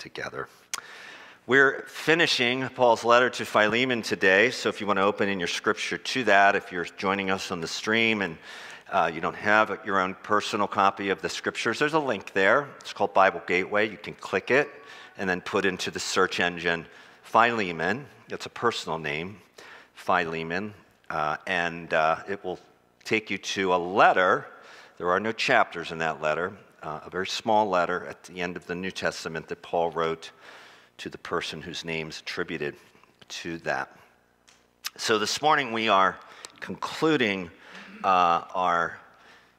together. We're finishing Paul's letter to Philemon today, so if you want to open in your scripture to that, if you're joining us on the stream and uh, you don't have your own personal copy of the scriptures, there's a link there. It's called Bible Gateway. You can click it and then put into the search engine Philemon. It's a personal name, Philemon, uh, and uh, it will take you to a letter. There are no chapters in that letter, uh, a very small letter at the end of the New Testament that Paul wrote to the person whose name is attributed to that. So this morning we are concluding uh, our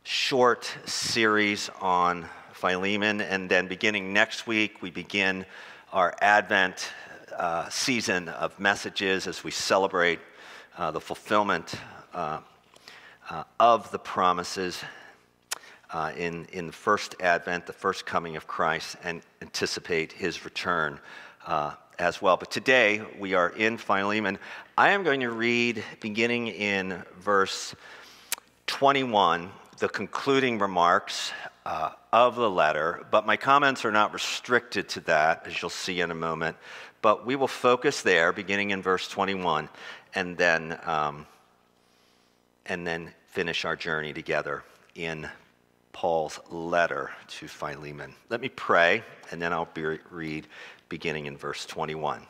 short series on Philemon, and then beginning next week, we begin our Advent uh, season of messages as we celebrate uh, the fulfillment uh, uh, of the promises uh, in, in the first advent, the first coming of Christ, and anticipate his return uh, as well. But today we are in Philemon. I am going to read, beginning in verse 21, the concluding remarks uh, of the letter, but my comments are not restricted to that, as you'll see in a moment. But we will focus there, beginning in verse 21, and then, um, and then finish our journey together in Paul's letter to Philemon. Let me pray, and then I'll be, read beginning in verse 21.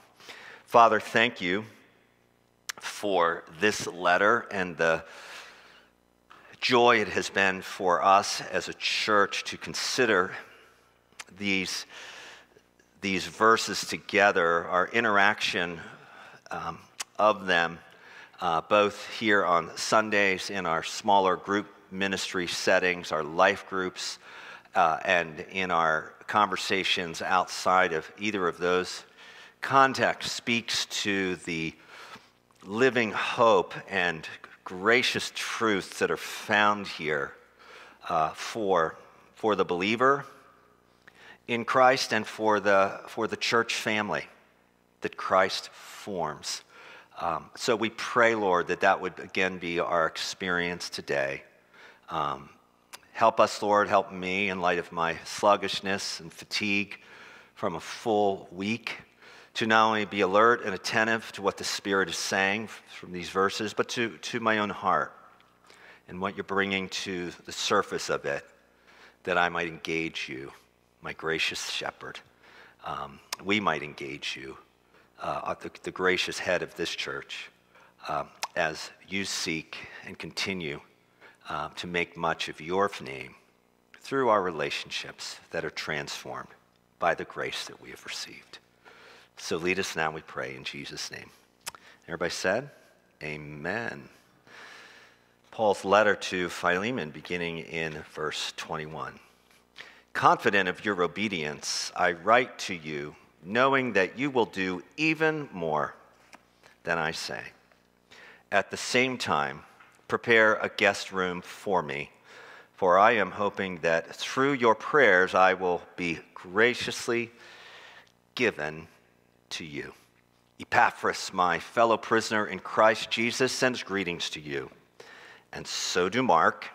Father, thank you for this letter and the joy it has been for us as a church to consider these, these verses together, our interaction um, of them, uh, both here on Sundays in our smaller group ministry settings, our life groups, uh, and in our conversations outside of either of those contexts speaks to the living hope and gracious truths that are found here uh, for, for the believer in Christ and for the, for the church family that Christ forms. Um, so we pray, Lord, that that would again be our experience today. Um, Help us, Lord, help me in light of my sluggishness and fatigue from a full week to not only be alert and attentive to what the Spirit is saying from these verses, but to, to my own heart and what you're bringing to the surface of it, that I might engage you, my gracious shepherd. Um, we might engage you, uh, the, the, gracious head of this church, um, as you seek and continue uh, to make much of your name through our relationships that are transformed by the grace that we have received. So lead us now, we pray, in Jesus' name. Everybody said, Amen. Paul's letter to Philemon, beginning in verse 21. Confident of your obedience, I write to you, knowing that you will do even more than I say. At the same time, prepare a guest room for me, for I am hoping that through your prayers I will be graciously given to you. Epaphras, my fellow prisoner in Christ Jesus, sends greetings to you. And so do Mark,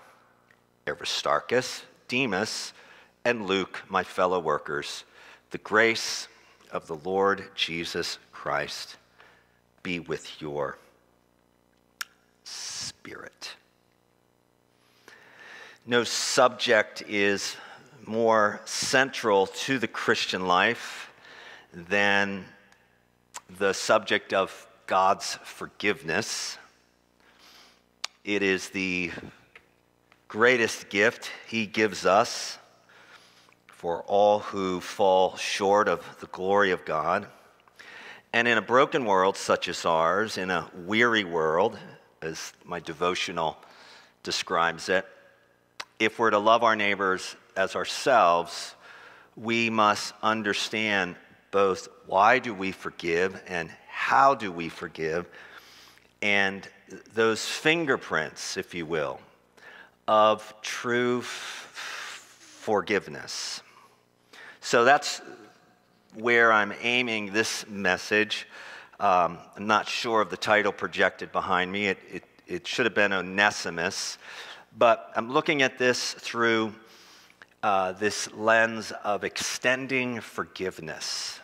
Aristarchus, Demas, and Luke, my fellow workers. The grace of the Lord Jesus Christ be with your Spirit. No subject is more central to the Christian life than the subject of God's forgiveness. It is the greatest gift He gives us for all who fall short of the glory of God. And in a broken world such as ours, in a weary world, as my devotional describes it. If we're to love our neighbors as ourselves, we must understand both why do we forgive and how do we forgive, and those fingerprints, if you will, of true f- forgiveness. So that's where I'm aiming this message. Um, I'm not sure of the title projected behind me. It, it, it should have been Onesimus. But I'm looking at this through uh, this lens of extending forgiveness.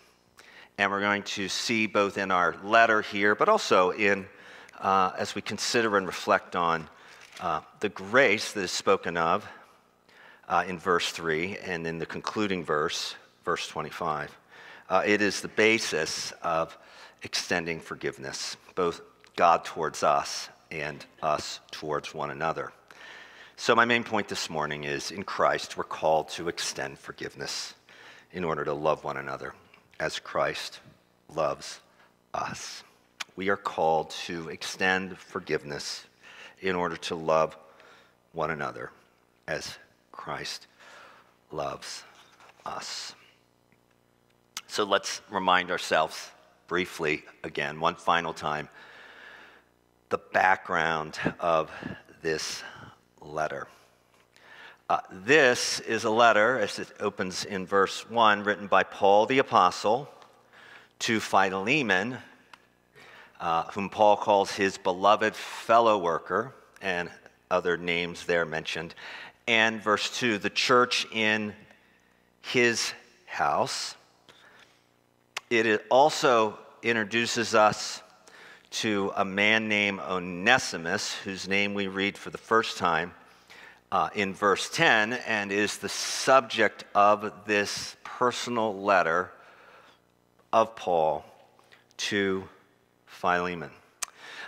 And we're going to see both in our letter here, but also in uh, as we consider and reflect on uh, the grace that is spoken of uh, in verse 3 and in the concluding verse, verse 25. Uh, it is the basis of extending forgiveness, both God towards us and us towards one another. So, my main point this morning is in Christ, we're called to extend forgiveness in order to love one another as Christ loves us. We are called to extend forgiveness in order to love one another as Christ loves us. So let's remind ourselves briefly again, one final time, the background of this letter. Uh, this is a letter, as it opens in verse 1, written by Paul the Apostle to Philemon, uh, whom Paul calls his beloved fellow worker, and other names there mentioned. And verse 2, the church in his house. It also introduces us to a man named Onesimus, whose name we read for the first time uh, in verse 10, and is the subject of this personal letter of Paul to Philemon.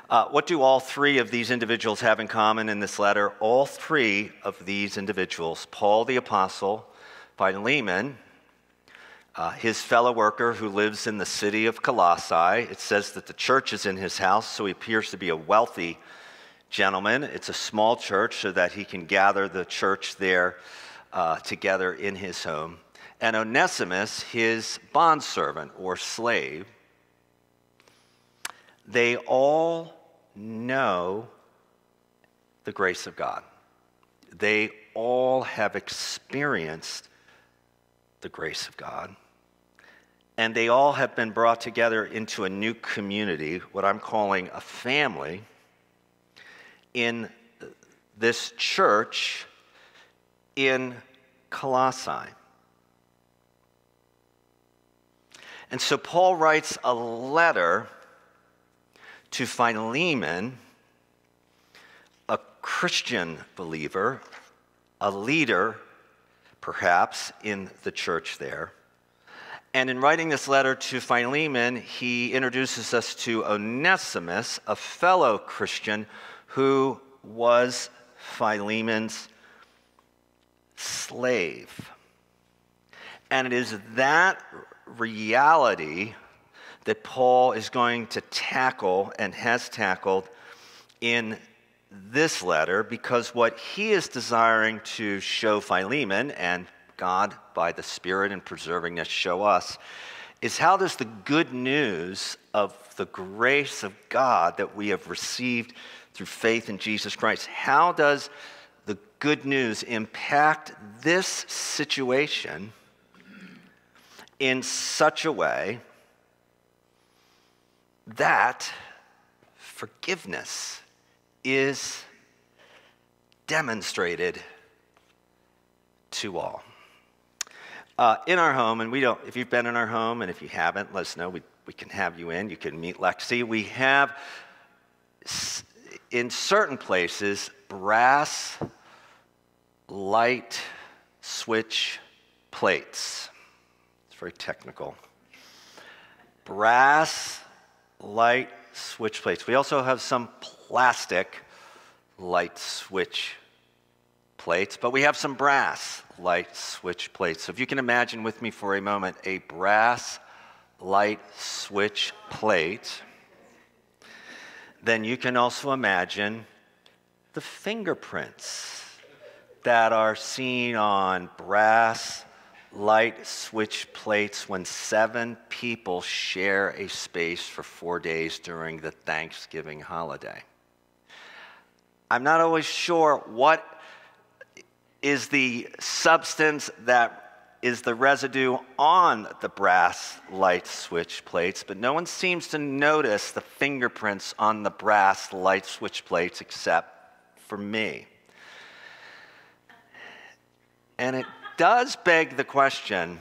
Uh, what do all three of these individuals have in common in this letter? All three of these individuals, Paul the Apostle, Philemon, uh, his fellow worker who lives in the city of Colossae. It says that the church is in his house, so he appears to be a wealthy gentleman. It's a small church so that he can gather the church there uh, together in his home. And Onesimus, his bondservant or slave, they all know the grace of God. They all have experienced the grace of God and they all have been brought together into a new community, what I'm calling a family, in this church in Colossae. And so Paul writes a letter to Philemon, a Christian believer, a leader, perhaps, in the church there. And in writing this letter to Philemon, he introduces us to Onesimus, a fellow Christian who was Philemon's slave. And it is that reality that Paul is going to tackle and has tackled in this letter because what he is desiring to show Philemon and God, by the Spirit and preserving us, show us is how does the good news of the grace of God that we have received through faith in Jesus Christ, how does the good news impact this situation in such a way that forgiveness is demonstrated to all? Uh, in our home, and we don't, if you've been in our home, and if you haven't, let us know. We, we can have you in. You can meet Lexi. We have, in certain places, brass light switch plates. It's very technical. Brass light switch plates. We also have some plastic light switch plates, but we have some brass light switch plates. So if you can imagine with me for a moment a brass light switch plate, then you can also imagine the fingerprints that are seen on brass light switch plates when seven people share a space for four days during the Thanksgiving holiday. I'm not always sure what is the substance that is the residue on the brass light switch plates, but no one seems to notice the fingerprints on the brass light switch plates except for me. And it does beg the question,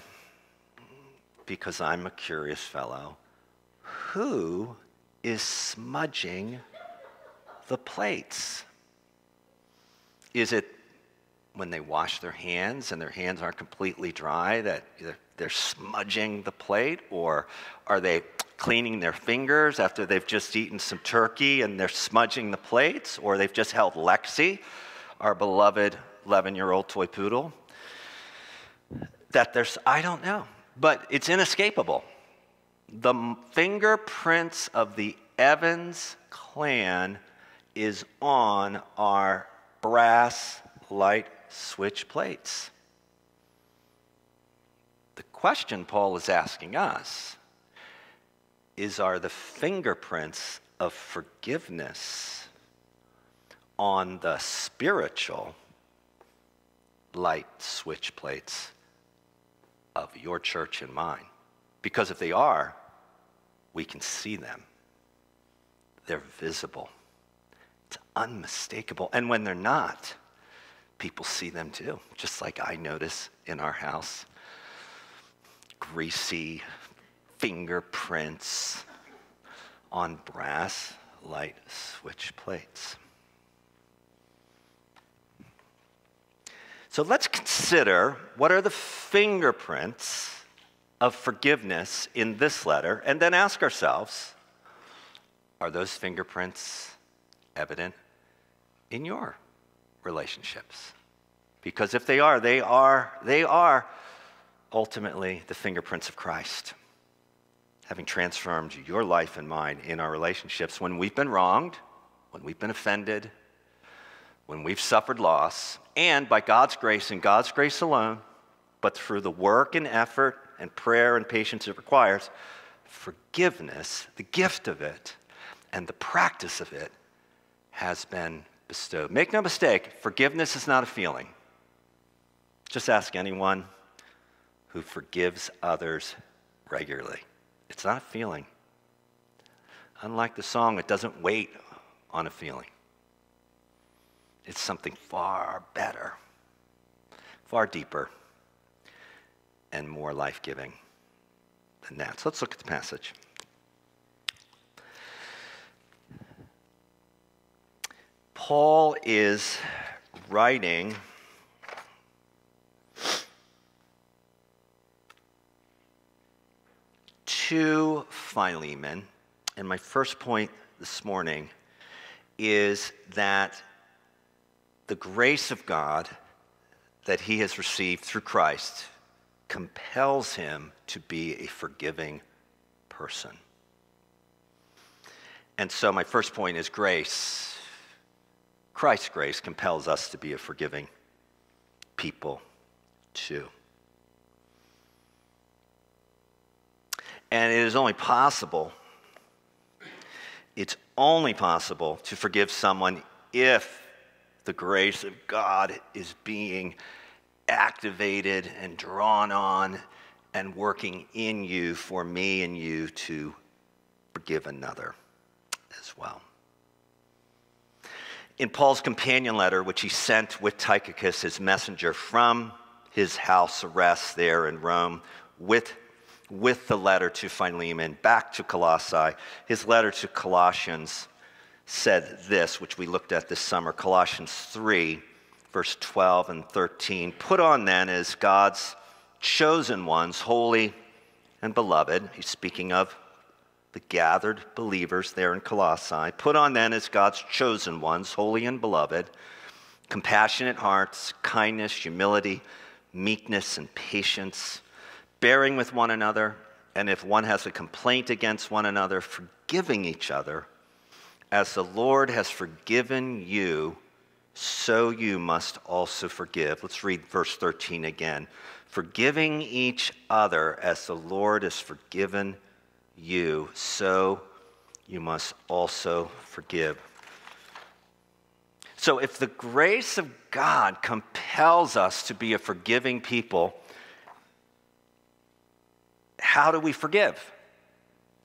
because I'm a curious fellow, who is smudging the plates? Is it when they wash their hands and their hands aren't completely dry that they're smudging the plate? Or are they cleaning their fingers after they've just eaten some turkey and they're smudging the plates? Or they've just held Lexi, our beloved 11 year old toy poodle? That there's, I don't know, but it's inescapable. The fingerprints of the Evans clan is on our brass light switch plates. The question Paul is asking us is are the fingerprints of forgiveness on the spiritual light switch plates of your church and mine? Because if they are, we can see them. They're visible. It's unmistakable. And when they're not, people see them too, just like I notice in our house. Greasy fingerprints on brass light switch plates. So let's consider what are the fingerprints of forgiveness in this letter, and then ask ourselves are those fingerprints evident in your relationships. Because if they are, they are, they are ultimately the fingerprints of Christ, having transformed your life and mine in our relationships when we've been wronged, when we've been offended, when we've suffered loss, and by God's grace and God's grace alone, but through the work and effort and prayer and patience it requires, forgiveness, the gift of it, and the practice of it has been bestowed. Make no mistake, forgiveness is not a feeling. Just ask anyone who forgives others regularly. It's not a feeling. Unlike the song, it doesn't wait on a feeling. It's something far better, far deeper, and more life giving than that. So let's look at the passage. Paul is writing to Philemon, and my first point this morning is that the grace of God that he has received through Christ compels him to be a forgiving person. And so, my first point is grace Christ's grace compels us to be a forgiving people too. And it is only possible, it's only possible to forgive someone if the grace of God is being activated and drawn on and working in you for me and you to forgive another as well. In Paul's companion letter, which he sent with Tychicus, his messenger, from his house arrest there in Rome, with, with the letter to Philemon back to Colossae, his letter to Colossians said this, which we looked at this summer Colossians 3, verse 12 and 13. Put on then as God's chosen ones, holy and beloved. He's speaking of the gathered believers there in Colossae. Put on then as God's chosen ones, holy and beloved, compassionate hearts, kindness, humility, meekness, and patience, bearing with one another, and if one has a complaint against one another, forgiving each other. As the Lord has forgiven you, so you must also forgive. Let's read verse 13 again. Forgiving each other as the Lord has forgiven you, so you must also forgive. So, if the grace of God compels us to be a forgiving people, how do we forgive?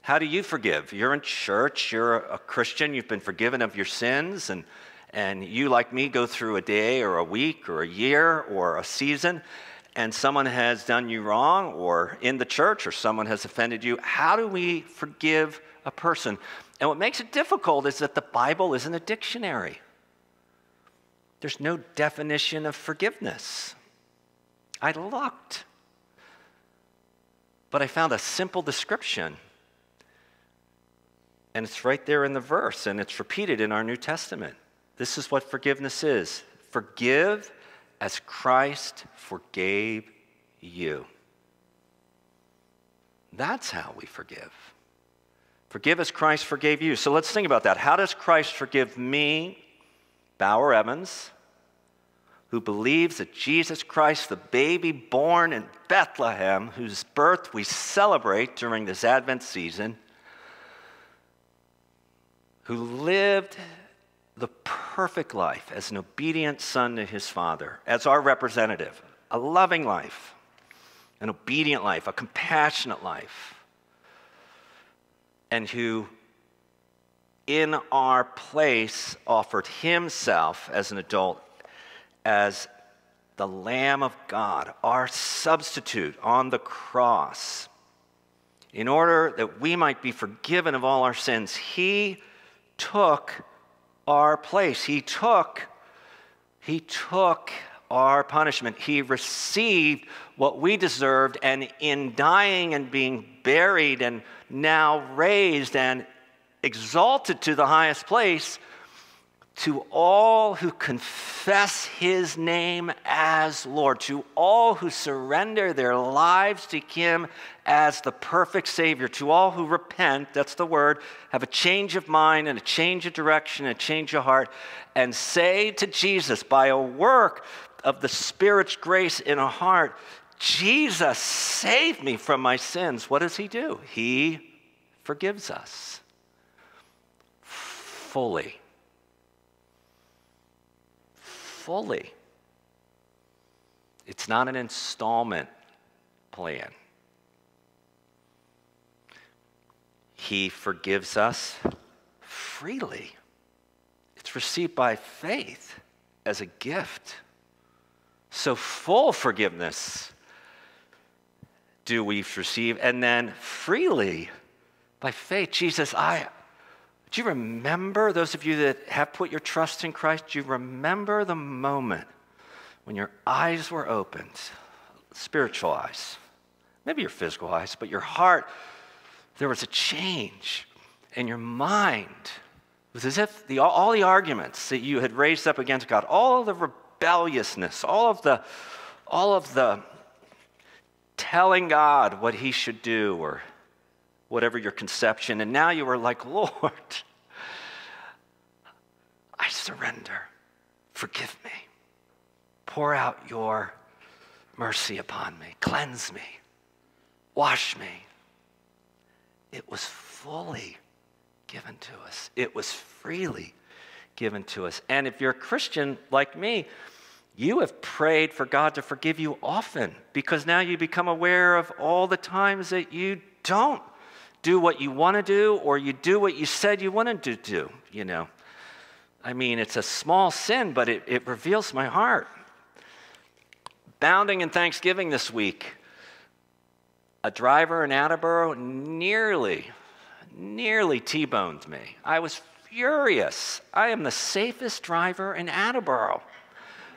How do you forgive? You're in church, you're a Christian, you've been forgiven of your sins, and, and you, like me, go through a day or a week or a year or a season, and someone has done you wrong, or in the church, or someone has offended you, how do we forgive a person? And what makes it difficult is that the Bible isn't a dictionary. There's no definition of forgiveness. I looked, but I found a simple description. And it's right there in the verse, and it's repeated in our New Testament. This is what forgiveness is forgive as Christ forgave you. That's how we forgive. Forgive as Christ forgave you. So let's think about that. How does Christ forgive me, Bauer Evans, who believes that Jesus Christ, the baby born in Bethlehem, whose birth we celebrate during this Advent season, who lived the perfect life as an obedient son to his father, as our representative, a loving life, an obedient life, a compassionate life and who in our place offered himself as an adult as the Lamb of God, our substitute on the cross, in order that we might be forgiven of all our sins. He took our place. He took, he took our punishment. He received what we deserved, and in dying and being buried and now raised and exalted to the highest place, to all who confess his name as Lord, to all who surrender their lives to him as the perfect Savior, to all who repent, that's the word, have a change of mind and a change of direction, and a change of heart, and say to Jesus, by a work of the Spirit's grace in a heart, Jesus saved me from my sins. What does he do? He forgives us fully. Fully. It's not an installment plan. He forgives us freely. It's received by faith as a gift. So, full forgiveness do we receive, and then freely by faith. Jesus, I, do you remember, those of you that have put your trust in Christ, do you remember the moment when your eyes were opened, spiritual eyes, maybe your physical eyes, but your heart, there was a change in your mind. It was as if the, all the arguments that you had raised up against God, all the rebelliousness, all of the, all of the telling God what he should do or whatever your conception, and now you are like, Lord, I surrender. Forgive me. Pour out your mercy upon me. Cleanse me. Wash me. It was fully given to us, it was freely given to us. And if you're a Christian like me, you have prayed for God to forgive you often because now you become aware of all the times that you don't do what you want to do or you do what you said you wanted to do, you know. I mean, it's a small sin, but it, it reveals my heart. Bounding in Thanksgiving this week, a driver in Attleboro nearly, nearly T boned me. I was furious. I am the safest driver in Attleboro.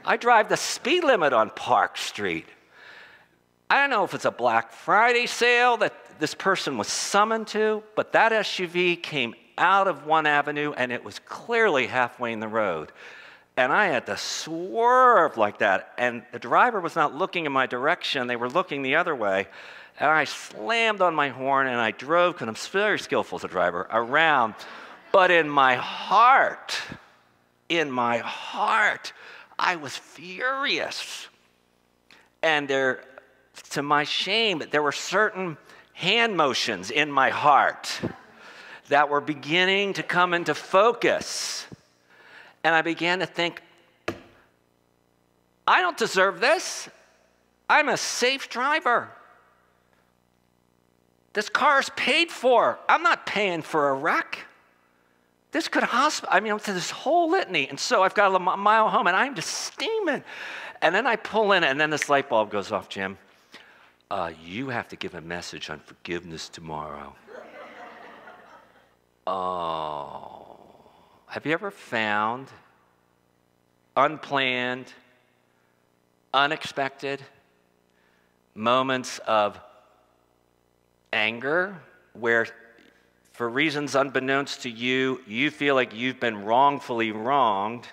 I drive the speed limit on Park Street. I don't know if it's a Black Friday sale that this person was summoned to, but that SUV came out of one avenue and it was clearly halfway in the road. And I had to swerve like that. And the driver was not looking in my direction, they were looking the other way. And I slammed on my horn and I drove, because I'm very skillful as a driver, around. But in my heart, in my heart, I was furious. And there, to my shame, there were certain hand motions in my heart that were beginning to come into focus. And I began to think, I don't deserve this. I'm a safe driver. This car's paid for. I'm not paying for a wreck. This could hospital. I mean, this whole litany. And so I've got a mile home and I'm just steaming. And then I pull in, and then this light bulb goes off, Jim. Uh, you have to give a message on forgiveness tomorrow. oh. Have you ever found unplanned, unexpected moments of anger where, for reasons unbeknownst to you, you feel like you've been wrongfully wronged?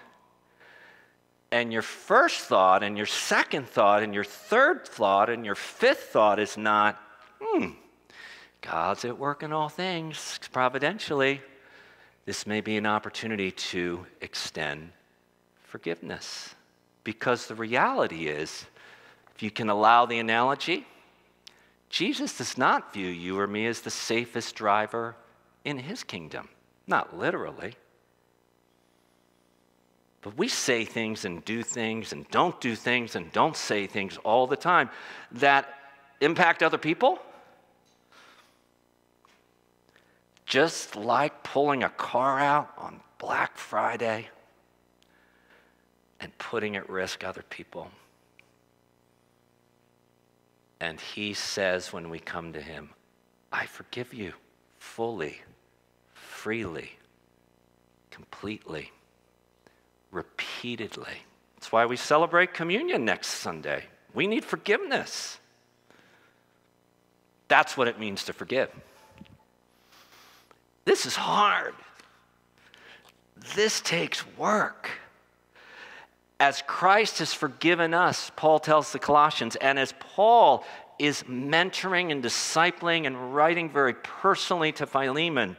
And your first thought, and your second thought, and your third thought, and your fifth thought is not, hmm, God's at work in all things providentially. This may be an opportunity to extend forgiveness. Because the reality is, if you can allow the analogy, Jesus does not view you or me as the safest driver in his kingdom. Not literally. But we say things and do things and don't do things and don't say things all the time that impact other people. Just like pulling a car out on Black Friday and putting at risk other people. And he says when we come to him, I forgive you fully, freely, completely repeatedly. That's why we celebrate communion next Sunday. We need forgiveness. That's what it means to forgive. This is hard. This takes work. As Christ has forgiven us, Paul tells the Colossians, and as Paul is mentoring and discipling and writing very personally to Philemon,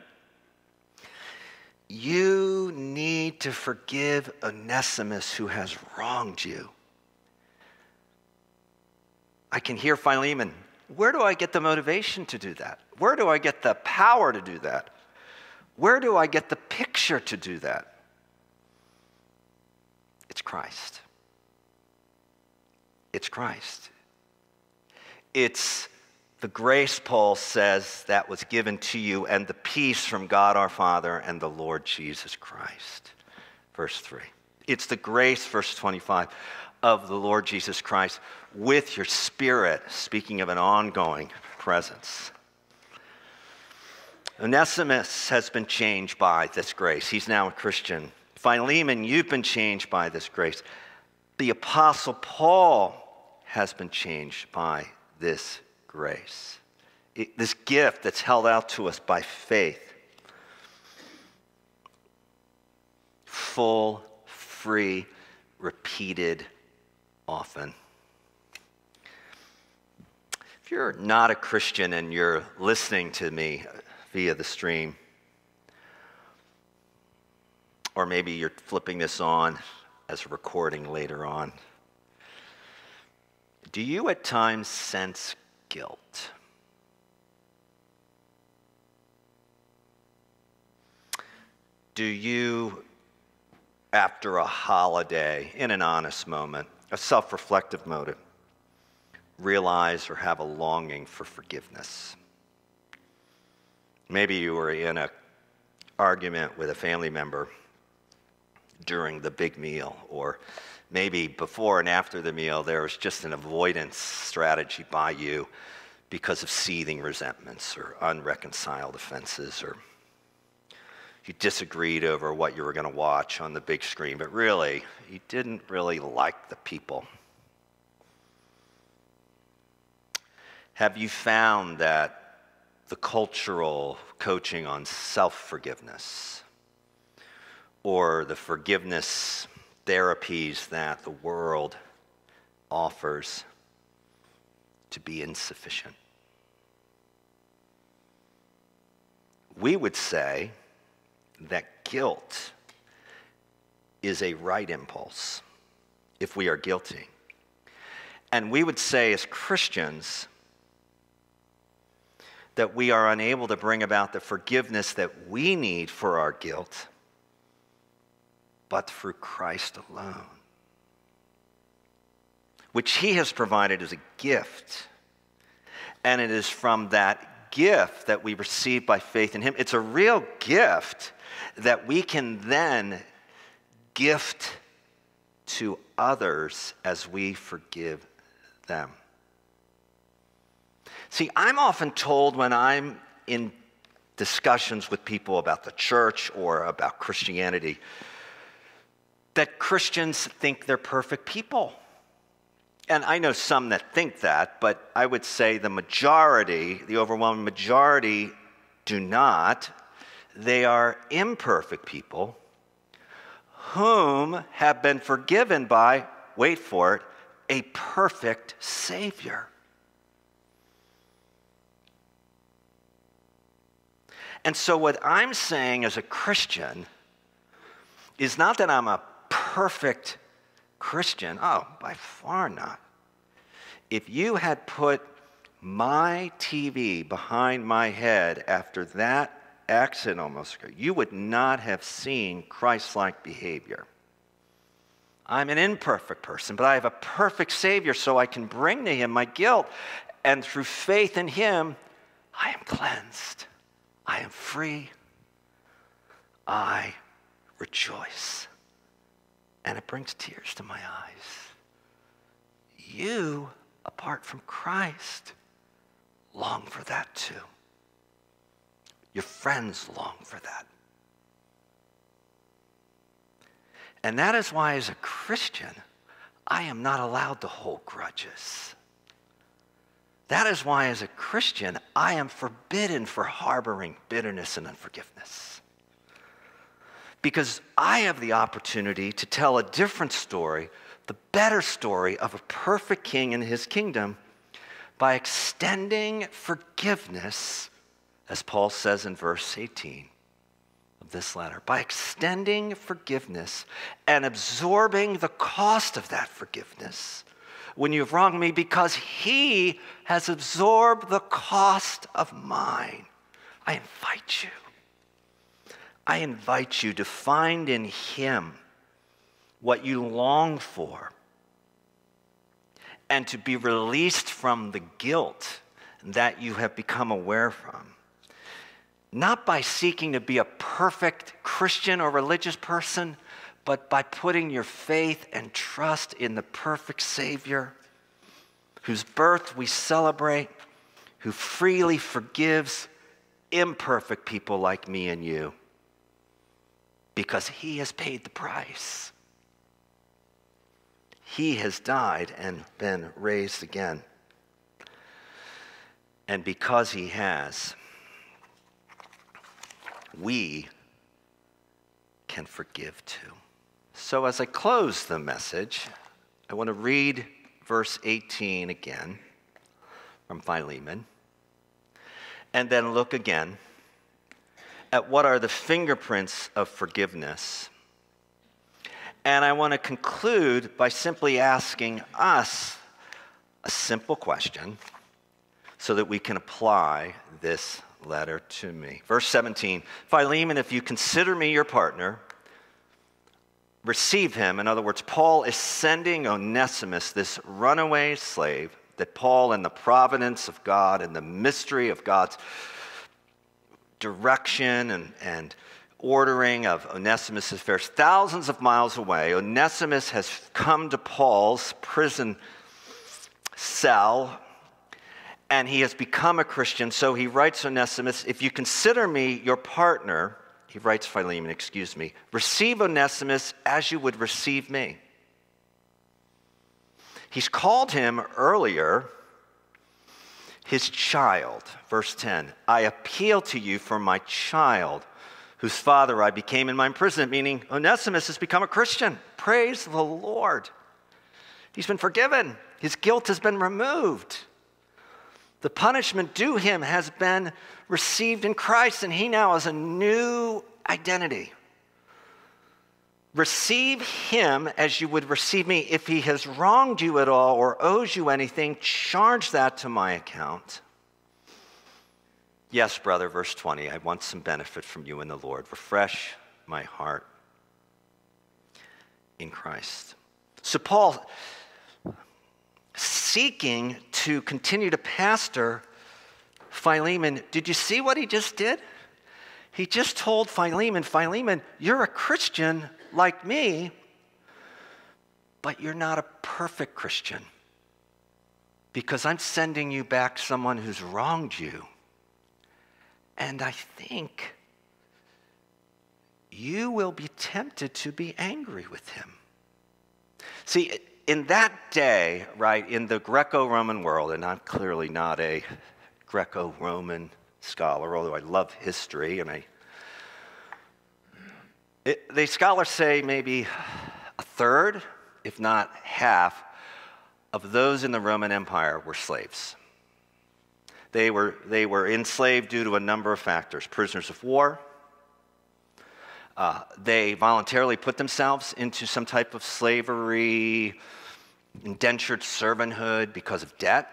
you need to forgive Onesimus who has wronged you. I can hear Philemon. Where do I get the motivation to do that? Where do I get the power to do that? Where do I get the picture to do that? It's Christ. It's Christ. It's the grace, Paul says, that was given to you, and the peace from God our Father and the Lord Jesus Christ. Verse 3. It's the grace, verse 25, of the Lord Jesus Christ with your spirit, speaking of an ongoing presence. Onesimus has been changed by this grace. He's now a Christian. Philemon, you've been changed by this grace. The Apostle Paul has been changed by this grace, it, this gift that's held out to us by faith. Full, free, repeated often. If you're not a Christian and you're listening to me via the stream, or maybe you're flipping this on as a recording later on, do you at times sense guilt. Do you, after a holiday, in an honest moment, a self reflective motive, realize or have a longing for forgiveness? Maybe you were in an argument with a family member during the big meal, or maybe before and after the meal, there was just an avoidance strategy by you because of seething resentments or unreconciled offenses, or you disagreed over what you were going to watch on the big screen, but really, you didn't really like the people. Have you found that the cultural coaching on self forgiveness or the forgiveness therapies that the world offers to be insufficient. We would say that guilt is a right impulse if we are guilty. And we would say, as Christians, that we are unable to bring about the forgiveness that we need for our guilt but through Christ alone, which He has provided as a gift. And it is from that gift that we receive by faith in Him. It's a real gift that we can then gift to others as we forgive them. See, I'm often told when I'm in discussions with people about the church or about Christianity that Christians think they're perfect people. And I know some that think that, but I would say the majority, the overwhelming majority, do not. They are imperfect people whom have been forgiven by, wait for it, a perfect Savior. And so, what I'm saying as a Christian is not that I'm a perfect Christian. Oh, by far not. If you had put my TV behind my head after that accident almost occurred, you would not have seen Christ like behavior. I'm an imperfect person, but I have a perfect Savior, so I can bring to Him my guilt. And through faith in Him, I am cleansed. I am free. I rejoice and it brings tears to my eyes. You, apart from Christ, long for that too. Your friends long for that. And that is why, as a Christian, I am not allowed to hold grudges. That is why, as a Christian, I am forbidden for harboring bitterness and unforgiveness because I have the opportunity to tell a different story, the better story of a perfect king and his kingdom, by extending forgiveness, as Paul says in verse 18 of this letter, by extending forgiveness and absorbing the cost of that forgiveness when you've wronged me, because he has absorbed the cost of mine. I invite you I invite you to find in Him what you long for and to be released from the guilt that you have become aware from. Not by seeking to be a perfect Christian or religious person, but by putting your faith and trust in the perfect Savior whose birth we celebrate, who freely forgives imperfect people like me and you because he has paid the price. He has died and been raised again. And because he has, we can forgive too. So, as I close the message, I want to read verse 18 again from Philemon, and then look again at what are the fingerprints of forgiveness. And I want to conclude by simply asking us a simple question so that we can apply this letter to me. Verse 17 Philemon, if you consider me your partner, receive him. In other words, Paul is sending Onesimus, this runaway slave, that Paul, in the providence of God and the mystery of God's direction and, and ordering of Onesimus' affairs. Thousands of miles away, Onesimus has come to Paul's prison cell and he has become a Christian. So he writes Onesimus, If you consider me your partner, he writes Philemon, excuse me, receive Onesimus as you would receive me. He's called him earlier his child. Verse 10 I appeal to you for my child, whose father I became in my imprisonment, meaning Onesimus has become a Christian. Praise the Lord. He's been forgiven, his guilt has been removed. The punishment due him has been received in Christ, and he now has a new identity. Receive him as you would receive me. If he has wronged you at all or owes you anything, charge that to my account. Yes, brother, verse 20, I want some benefit from you in the Lord. Refresh my heart in Christ. So, Paul, seeking to continue to pastor Philemon, did you see what he just did? He just told Philemon, Philemon, you're a Christian like me, but you're not a perfect Christian because I'm sending you back someone who's wronged you. And I think you will be tempted to be angry with him. See, in that day, right, in the Greco Roman world, and I'm clearly not a Greco Roman scholar, although I love history, and I. It, the scholars say maybe a third, if not half, of those in the Roman Empire were slaves. They were, they were enslaved due to a number of factors prisoners of war, uh, they voluntarily put themselves into some type of slavery, indentured servanthood because of debt.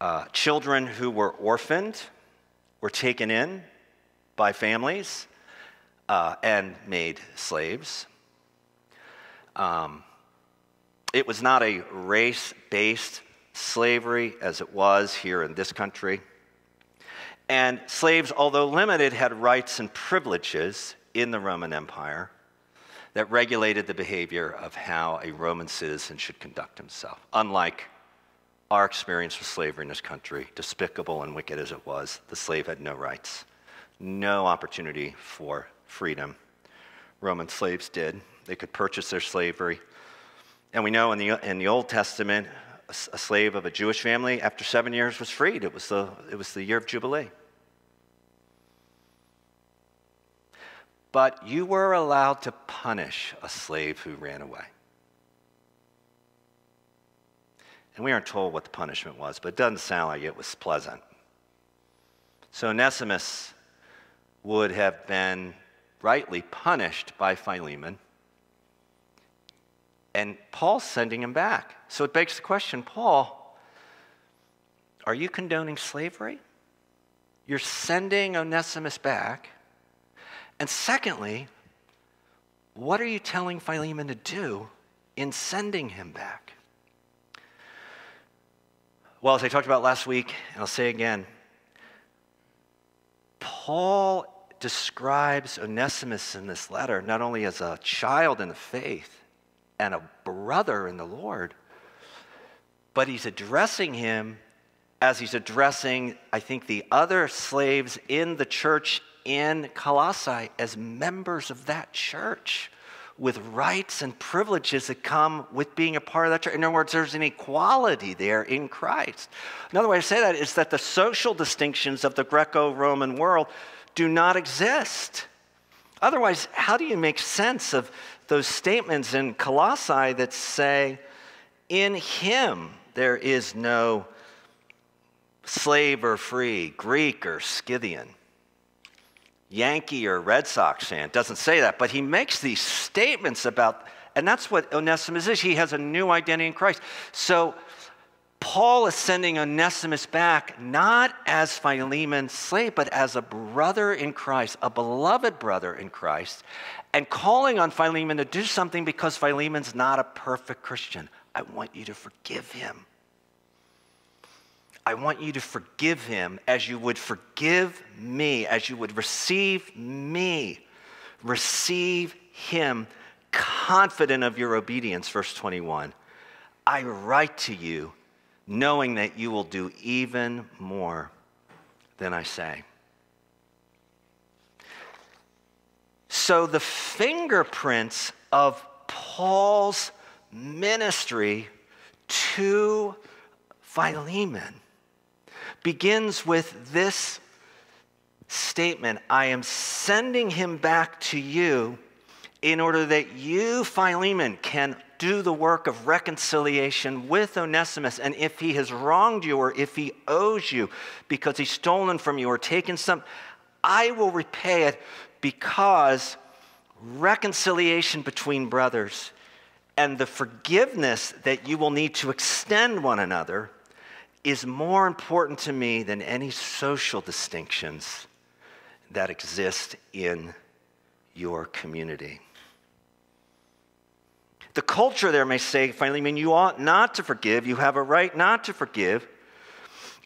Uh, children who were orphaned were taken in by families uh, and made slaves. Um, it was not a race based slavery as it was here in this country. And slaves, although limited, had rights and privileges in the Roman Empire that regulated the behavior of how a Roman citizen should conduct himself. Unlike our experience with slavery in this country, despicable and wicked as it was, the slave had no rights, no opportunity for freedom. Roman slaves did. They could purchase their slavery. And we know in the, in the Old Testament, a, a slave of a Jewish family, after seven years, was freed. It was the, it was the year of Jubilee. But you were allowed to punish a slave who ran away. And we aren't told what the punishment was, but it doesn't sound like it was pleasant. So Onesimus would have been rightly punished by Philemon. And Paul's sending him back. So it begs the question Paul, are you condoning slavery? You're sending Onesimus back. And secondly, what are you telling Philemon to do in sending him back? Well, as I talked about last week, and I'll say again, Paul describes Onesimus in this letter not only as a child in the faith and a brother in the Lord, but he's addressing him as he's addressing, I think, the other slaves in the church in Colossae as members of that church with rights and privileges that come with being a part of that church. In other words, there's an equality there in Christ. Another way to say that is that the social distinctions of the Greco Roman world do not exist. Otherwise, how do you make sense of those statements in Colossae that say, in him there is no slave or free, Greek or Scythian? Yankee or Red Sox fan. Doesn't say that, but he makes these statements about, and that's what Onesimus is. He has a new identity in Christ. So Paul is sending Onesimus back not as Philemon's slave, but as a brother in Christ, a beloved brother in Christ, and calling on Philemon to do something because Philemon's not a perfect Christian. I want you to forgive him. I want you to forgive him as you would forgive me, as you would receive me. Receive him, confident of your obedience. Verse 21. I write to you, knowing that you will do even more than I say. So, the fingerprints of Paul's ministry to Philemon begins with this statement I am sending him back to you in order that you, Philemon, can do the work of reconciliation with Onesimus. And if he has wronged you or if he owes you because he's stolen from you or taken some, I will repay it because reconciliation between brothers and the forgiveness that you will need to extend one another is more important to me than any social distinctions that exist in your community. The culture there may say, finally, I mean, you ought not to forgive. You have a right not to forgive.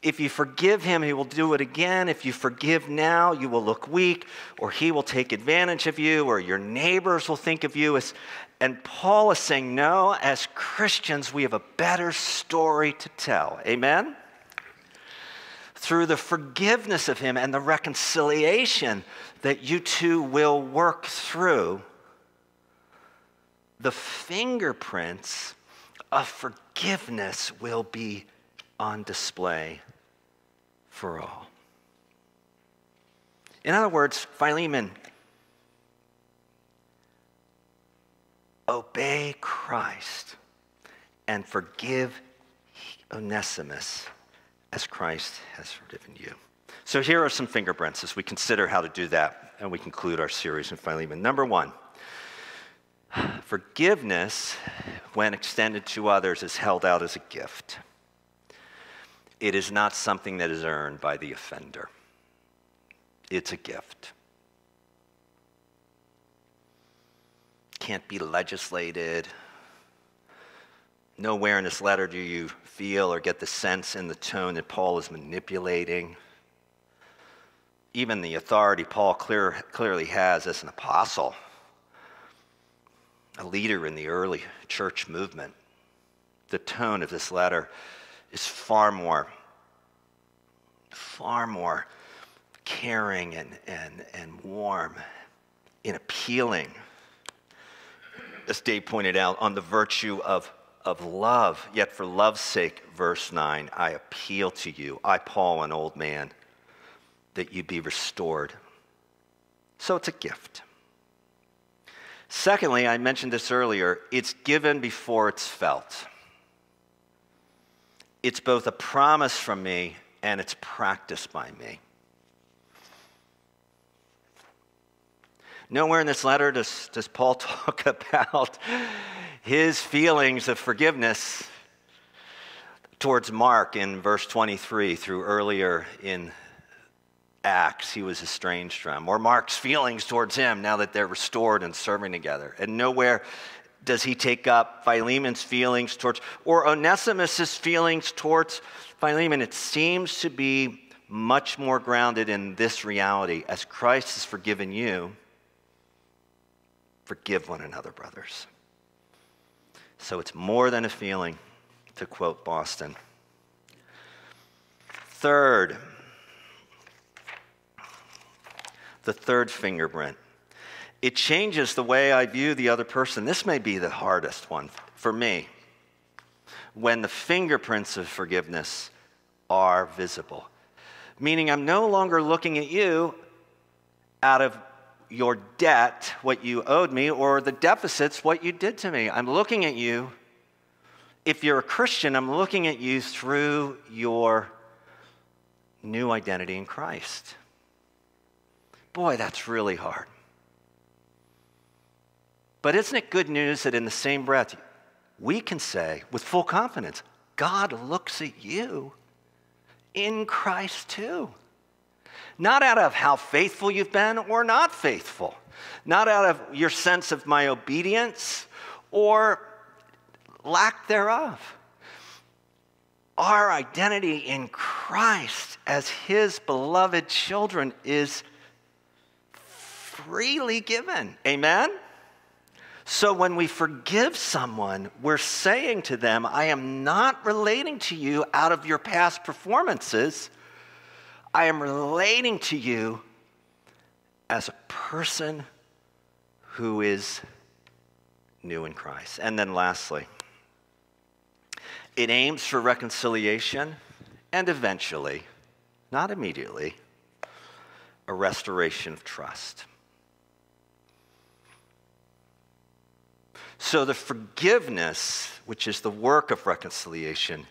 If you forgive him, he will do it again. If you forgive now, you will look weak, or he will take advantage of you, or your neighbors will think of you as, And Paul is saying, no, as Christians, we have a better story to tell. Amen? Through the forgiveness of him and the reconciliation that you two will work through, the fingerprints of forgiveness will be on display for all. In other words, Philemon, obey Christ and forgive Onesimus as Christ has forgiven you. So here are some fingerprints as we consider how to do that and we conclude our series in Philemon. Number one, forgiveness, when extended to others, is held out as a gift. It is not something that is earned by the offender, it's a gift. Can't be legislated. Nowhere in this letter do you feel or get the sense in the tone that Paul is manipulating. Even the authority Paul clear, clearly has as an apostle, a leader in the early church movement. The tone of this letter is far more, far more caring and, and, and warm and appealing, as Dave pointed out, on the virtue of, of love. Yet for love's sake, verse 9, I appeal to you, I, Paul, an old man, that you be restored. So it's a gift. Secondly, I mentioned this earlier, it's given before it's felt. It's both a promise from me and it's practiced by me. Nowhere in this letter does, does Paul talk about his feelings of forgiveness towards Mark in verse 23 through earlier in Acts he was estranged from, or Mark's feelings towards him now that they're restored and serving together. And nowhere does he take up Philemon's feelings towards, or Onesimus' feelings towards Philemon? It seems to be much more grounded in this reality. As Christ has forgiven you, forgive one another, brothers. So it's more than a feeling, to quote Boston. Third, the third fingerprint it changes the way I view the other person. This may be the hardest one for me. When the fingerprints of forgiveness are visible, meaning I'm no longer looking at you out of your debt, what you owed me, or the deficits, what you did to me. I'm looking at you. If you're a Christian, I'm looking at you through your new identity in Christ. Boy, that's really hard. But isn't it good news that in the same breath, we can say with full confidence, God looks at you in Christ too. Not out of how faithful you've been or not faithful, not out of your sense of my obedience or lack thereof. Our identity in Christ as His beloved children is freely given. Amen? So when we forgive someone, we're saying to them, I am not relating to you out of your past performances. I am relating to you as a person who is new in Christ. And then lastly, it aims for reconciliation and eventually, not immediately, a restoration of trust. So the forgiveness, which is the work of reconciliation,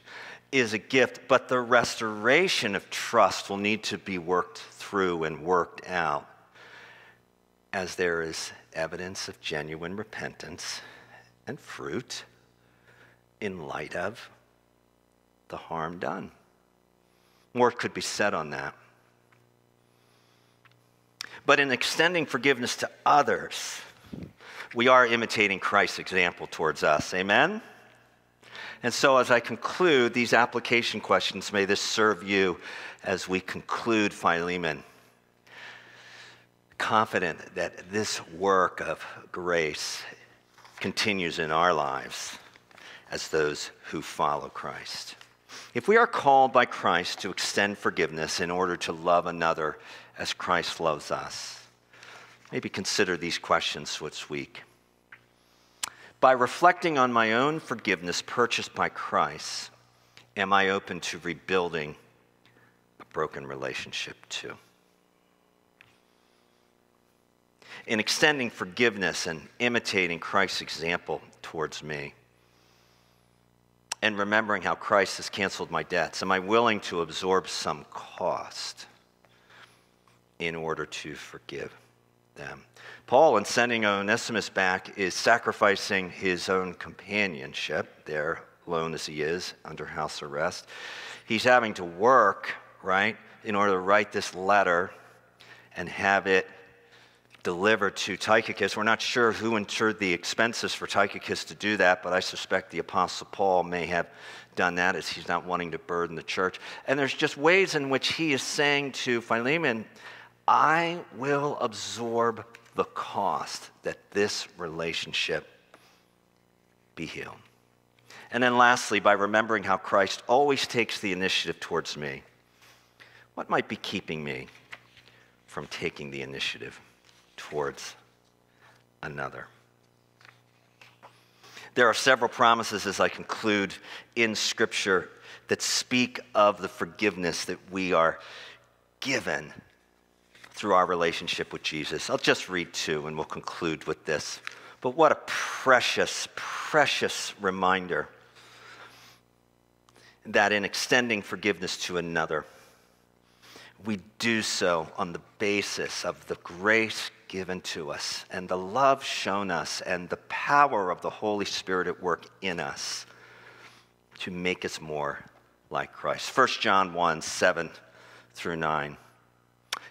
is a gift, but the restoration of trust will need to be worked through and worked out as there is evidence of genuine repentance and fruit in light of the harm done. More could be said on that. But in extending forgiveness to others, we are imitating Christ's example towards us. Amen? And so, as I conclude these application questions, may this serve you as we conclude Philemon. Confident that this work of grace continues in our lives as those who follow Christ. If we are called by Christ to extend forgiveness in order to love another as Christ loves us, maybe consider these questions this week. By reflecting on my own forgiveness purchased by Christ, am I open to rebuilding a broken relationship too? In extending forgiveness and imitating Christ's example towards me, and remembering how Christ has canceled my debts, am I willing to absorb some cost in order to forgive them? Paul, in sending Onesimus back, is sacrificing his own companionship, there alone as he is, under house arrest. He's having to work, right, in order to write this letter and have it delivered to Tychicus. We're not sure who incurred the expenses for Tychicus to do that, but I suspect the Apostle Paul may have done that as he's not wanting to burden the church. And there's just ways in which he is saying to Philemon, I will absorb the cost that this relationship be healed. And then lastly, by remembering how Christ always takes the initiative towards me, what might be keeping me from taking the initiative? towards another. There are several promises as I conclude in Scripture that speak of the forgiveness that we are given through our relationship with Jesus. I'll just read two and we'll conclude with this. But what a precious, precious reminder that in extending forgiveness to another, we do so on the basis of the grace given to us and the love shown us and the power of the Holy Spirit at work in us to make us more like Christ. 1 John 1 7 through 9.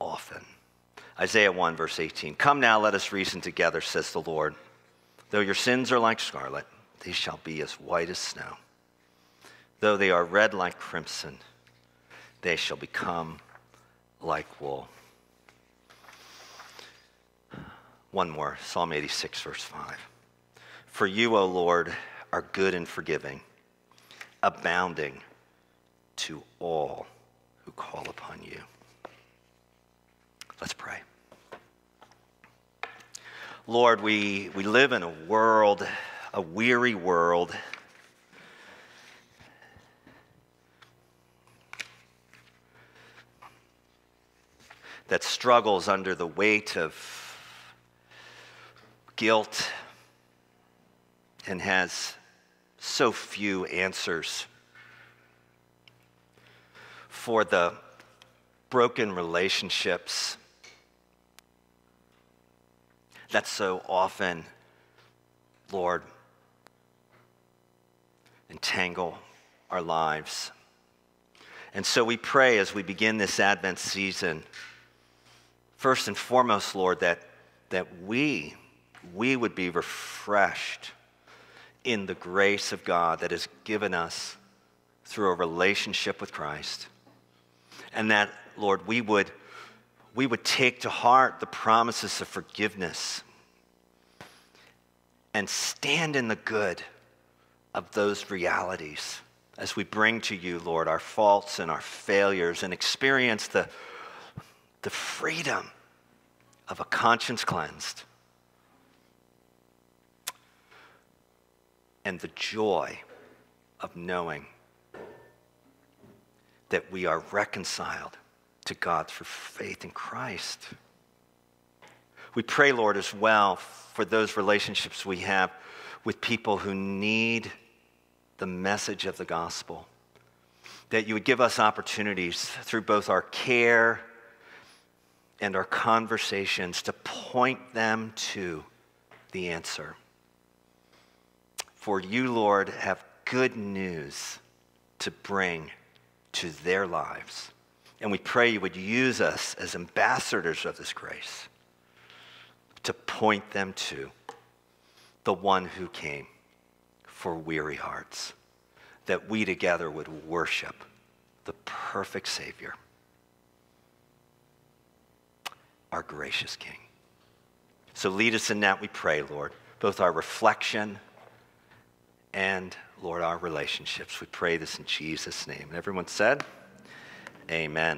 often. Isaiah 1, verse 18 Come now, let us reason together, says the Lord. Though your sins are like scarlet, they shall be as white as snow. Though they are red like crimson, they shall become like wool. One more Psalm 86, verse 5. For you, O Lord, are good and forgiving, abounding to all who call upon you. Let's pray. Lord, we, we live in a world, a weary world that struggles under the weight of guilt and has so few answers for the broken relationships that so often, Lord, entangle our lives. And so we pray as we begin this Advent season First and foremost, Lord, that, that we, we would be refreshed in the grace of God that is given us through a relationship with Christ. And that, Lord, we would, we would take to heart the promises of forgiveness and stand in the good of those realities as we bring to you, Lord, our faults and our failures and experience the the freedom of a conscience cleansed and the joy of knowing that we are reconciled to God through faith in Christ. We pray, Lord, as well for those relationships we have with people who need the message of the gospel. That you would give us opportunities through both our care and our conversations to point them to the answer For you, Lord, have good news to bring to their lives. And we pray you would use us as ambassadors of this grace to point them to the one who came for weary hearts, that we together would worship the perfect Savior, our gracious King. So lead us in that, we pray, Lord, both our reflection and, Lord, our relationships. We pray this in Jesus' name. And everyone said, Amen.